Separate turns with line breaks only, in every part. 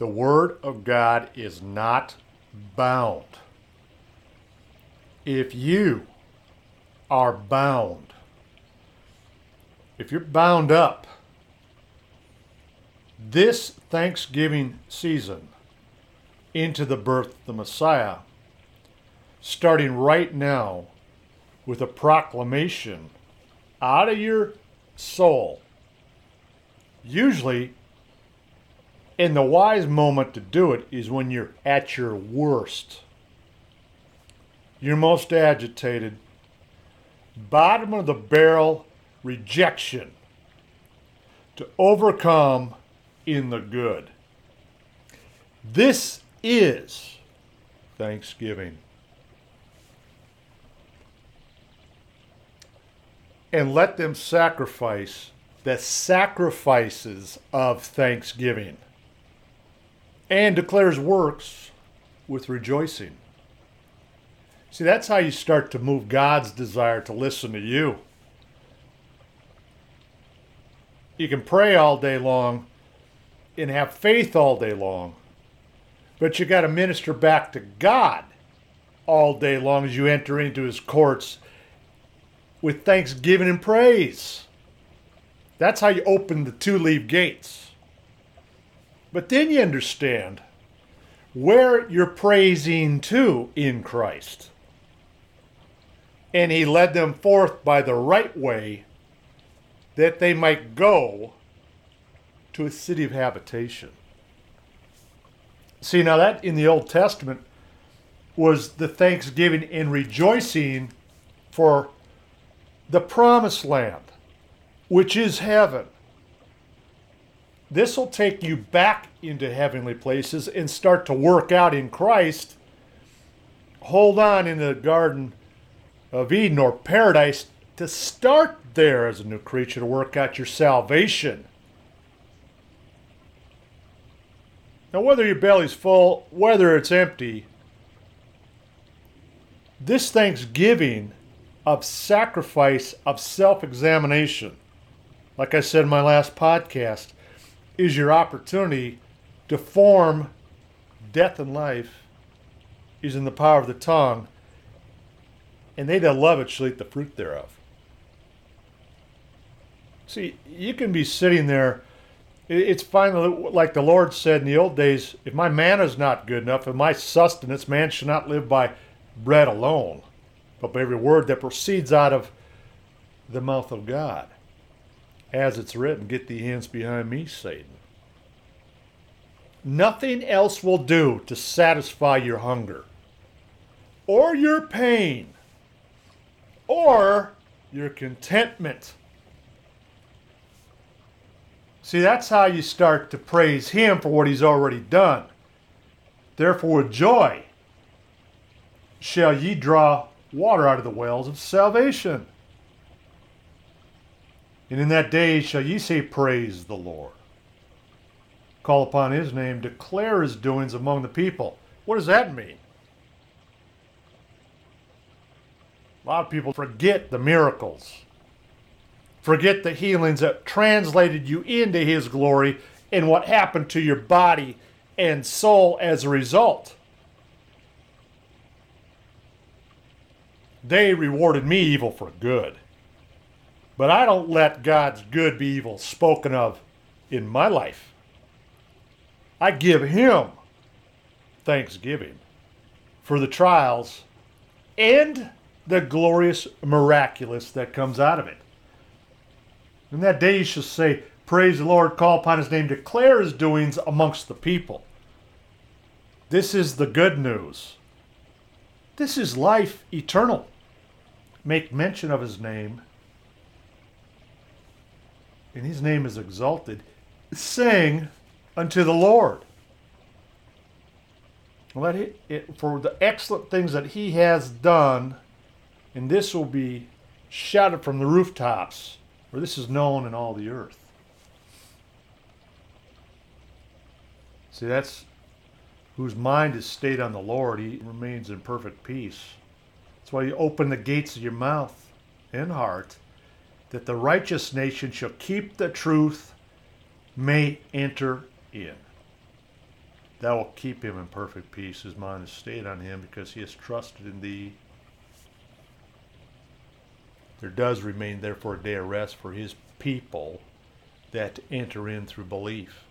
The Word of God is not bound. If you are bound, if you're bound up, this Thanksgiving season into the birth of the Messiah, starting right now with a proclamation out of your soul. Usually, and the wise moment to do it is when you're at your worst. You're most agitated. Bottom of the barrel rejection to overcome in the good. This is Thanksgiving. And let them sacrifice the sacrifices of thanksgiving and declares works with rejoicing. See, that's how you start to move God's desire to listen to you. You can pray all day long and have faith all day long, but you got to minister back to God all day long as you enter into his courts with thanksgiving and praise. That's how you open the two leaf gates. But then you understand where you're praising to in Christ. And he led them forth by the right way that they might go to a city of habitation. See, now that in the Old Testament was the thanksgiving and rejoicing for the promised land, which is heaven. This will take you back into heavenly places and start to work out in Christ. Hold on in the Garden of Eden or paradise to start there as a new creature to work out your salvation. Now, whether your belly's full, whether it's empty, this thanksgiving of sacrifice, of self examination, like I said in my last podcast, is your opportunity to form death and life is in the power of the tongue, and they that love it shall eat the fruit thereof. See, you can be sitting there. It's finally like the Lord said in the old days if my manna is not good enough, and my sustenance, man should not live by bread alone, but by every word that proceeds out of the mouth of God. As it's written, get thee hands behind me, Satan. Nothing else will do to satisfy your hunger, or your pain, or your contentment. See, that's how you start to praise Him for what He's already done. Therefore, with joy shall ye draw water out of the wells of salvation. And in that day shall ye say, Praise the Lord. Call upon his name, declare his doings among the people. What does that mean? A lot of people forget the miracles, forget the healings that translated you into his glory and what happened to your body and soul as a result. They rewarded me evil for good. But I don't let God's good be evil spoken of in my life. I give Him thanksgiving for the trials and the glorious miraculous that comes out of it. In that day you shall say, Praise the Lord, call upon his name, declare his doings amongst the people. This is the good news. This is life eternal. Make mention of his name, and his name is exalted. Sing unto the Lord. Let it, it, for the excellent things that he has done, and this will be shouted from the rooftops, for this is known in all the earth. See, that's whose mind is stayed on the Lord, he remains in perfect peace. That's why you open the gates of your mouth and heart, that the righteous nation shall keep the truth, may enter in. Thou wilt keep him in perfect peace, his mind is stayed on him, because he has trusted in thee. There does remain therefore a day of rest for his people that enter in through belief.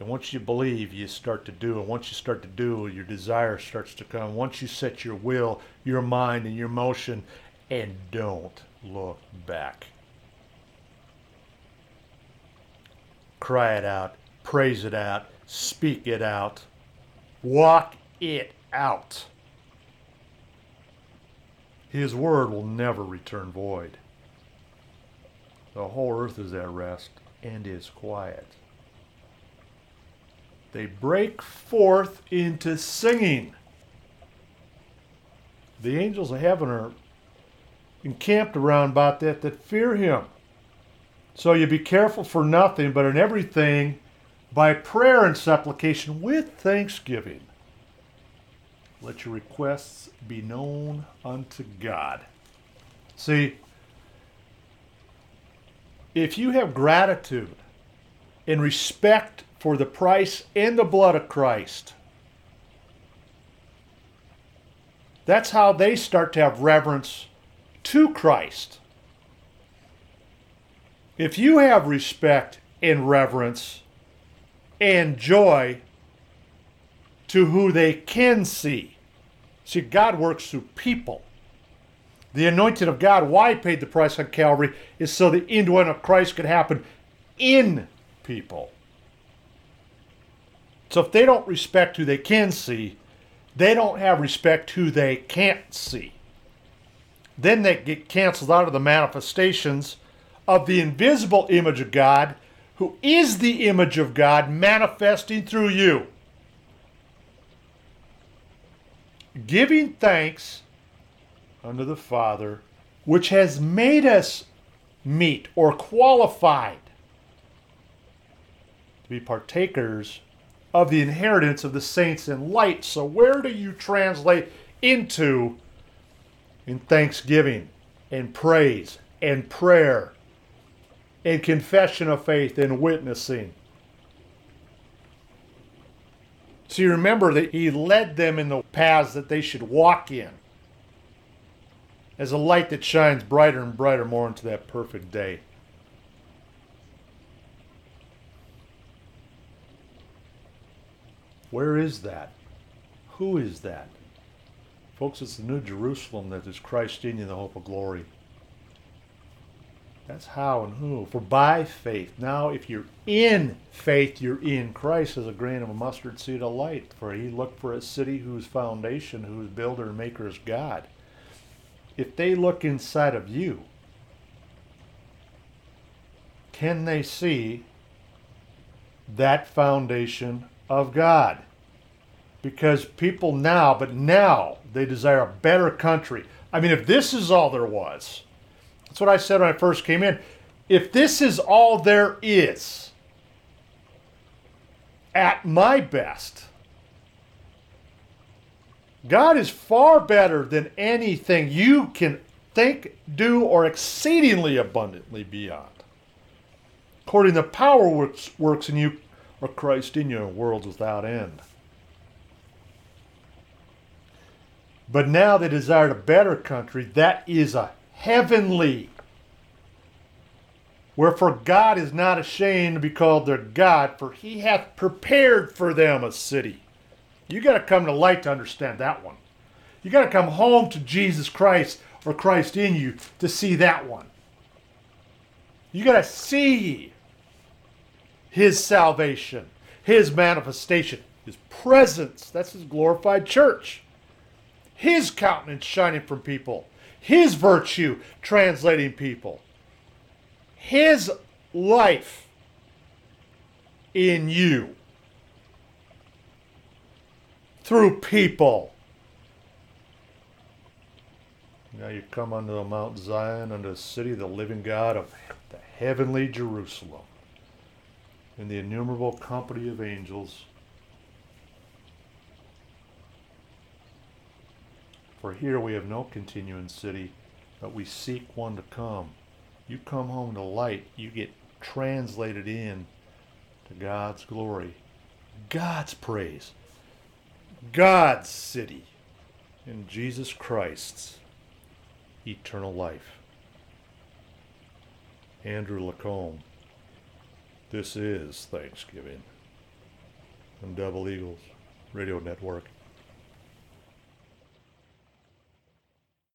And once you believe, you start to do. And once you start to do, your desire starts to come. Once you set your will, your mind, and your motion, and don't look back. Cry it out, praise it out, speak it out, walk it out. His word will never return void. The whole earth is at rest and is quiet. They break forth into singing. The angels of heaven are encamped around about that that fear him. So you be careful for nothing, but in everything, by prayer and supplication with thanksgiving, let your requests be known unto God. See, if you have gratitude and respect for the price and the blood of Christ, that's how they start to have reverence to Christ. If you have respect and reverence and joy to who they can see, see, God works through people. The anointing of God, why paid the price on Calvary, is so the end indwelling of Christ could happen in people. So if they don't respect who they can see, they don't have respect who they can't see. Then they get canceled out of the manifestations of the invisible image of God, who is the image of God manifesting through you. Giving thanks unto the Father, which has made us meet or qualified to be partakers of the inheritance of the saints in light. So, where do you translate into in thanksgiving and praise and prayer and confession of faith and witnessing? So, you remember that he led them in the paths that they should walk in as a light that shines brighter and brighter more into that perfect day. Where is that? Who is that? Folks, it's the New Jerusalem that is Christ in you, the hope of glory. That's how and who. For by faith. Now, if you're in faith, you're in Christ as a grain of a mustard seed of light. For he looked for a city whose foundation, whose builder and maker is God if they look inside of you, can they see that foundation of God? Because people now, but now, they desire a better country. I mean, if this is all there was, that's what I said when I first came in. If this is all there is, at my best, God is far better than anything you can think, do, or exceedingly abundantly beyond. According to the power which works in you, or Christ in you, worlds without end. But now they desired a better country, that is a heavenly. Wherefore God is not ashamed to be called their God, for he hath prepared for them a city. You got to come to light to understand that one. You got to come home to Jesus Christ or Christ in you to see that one. You got to see his salvation, his manifestation, his presence. That's his glorified church. His countenance shining from people, his virtue translating people, his life in you through people. Now you come unto the Mount Zion, unto the city of the living God of the heavenly Jerusalem, in the innumerable company of angels. For here we have no continuing city, but we seek one to come. You come home to light, you get translated in to God's glory, God's praise, God's city, in Jesus Christ's eternal life. Andrew LaCombe, this is Thanksgiving. from Double Eagles Radio Network.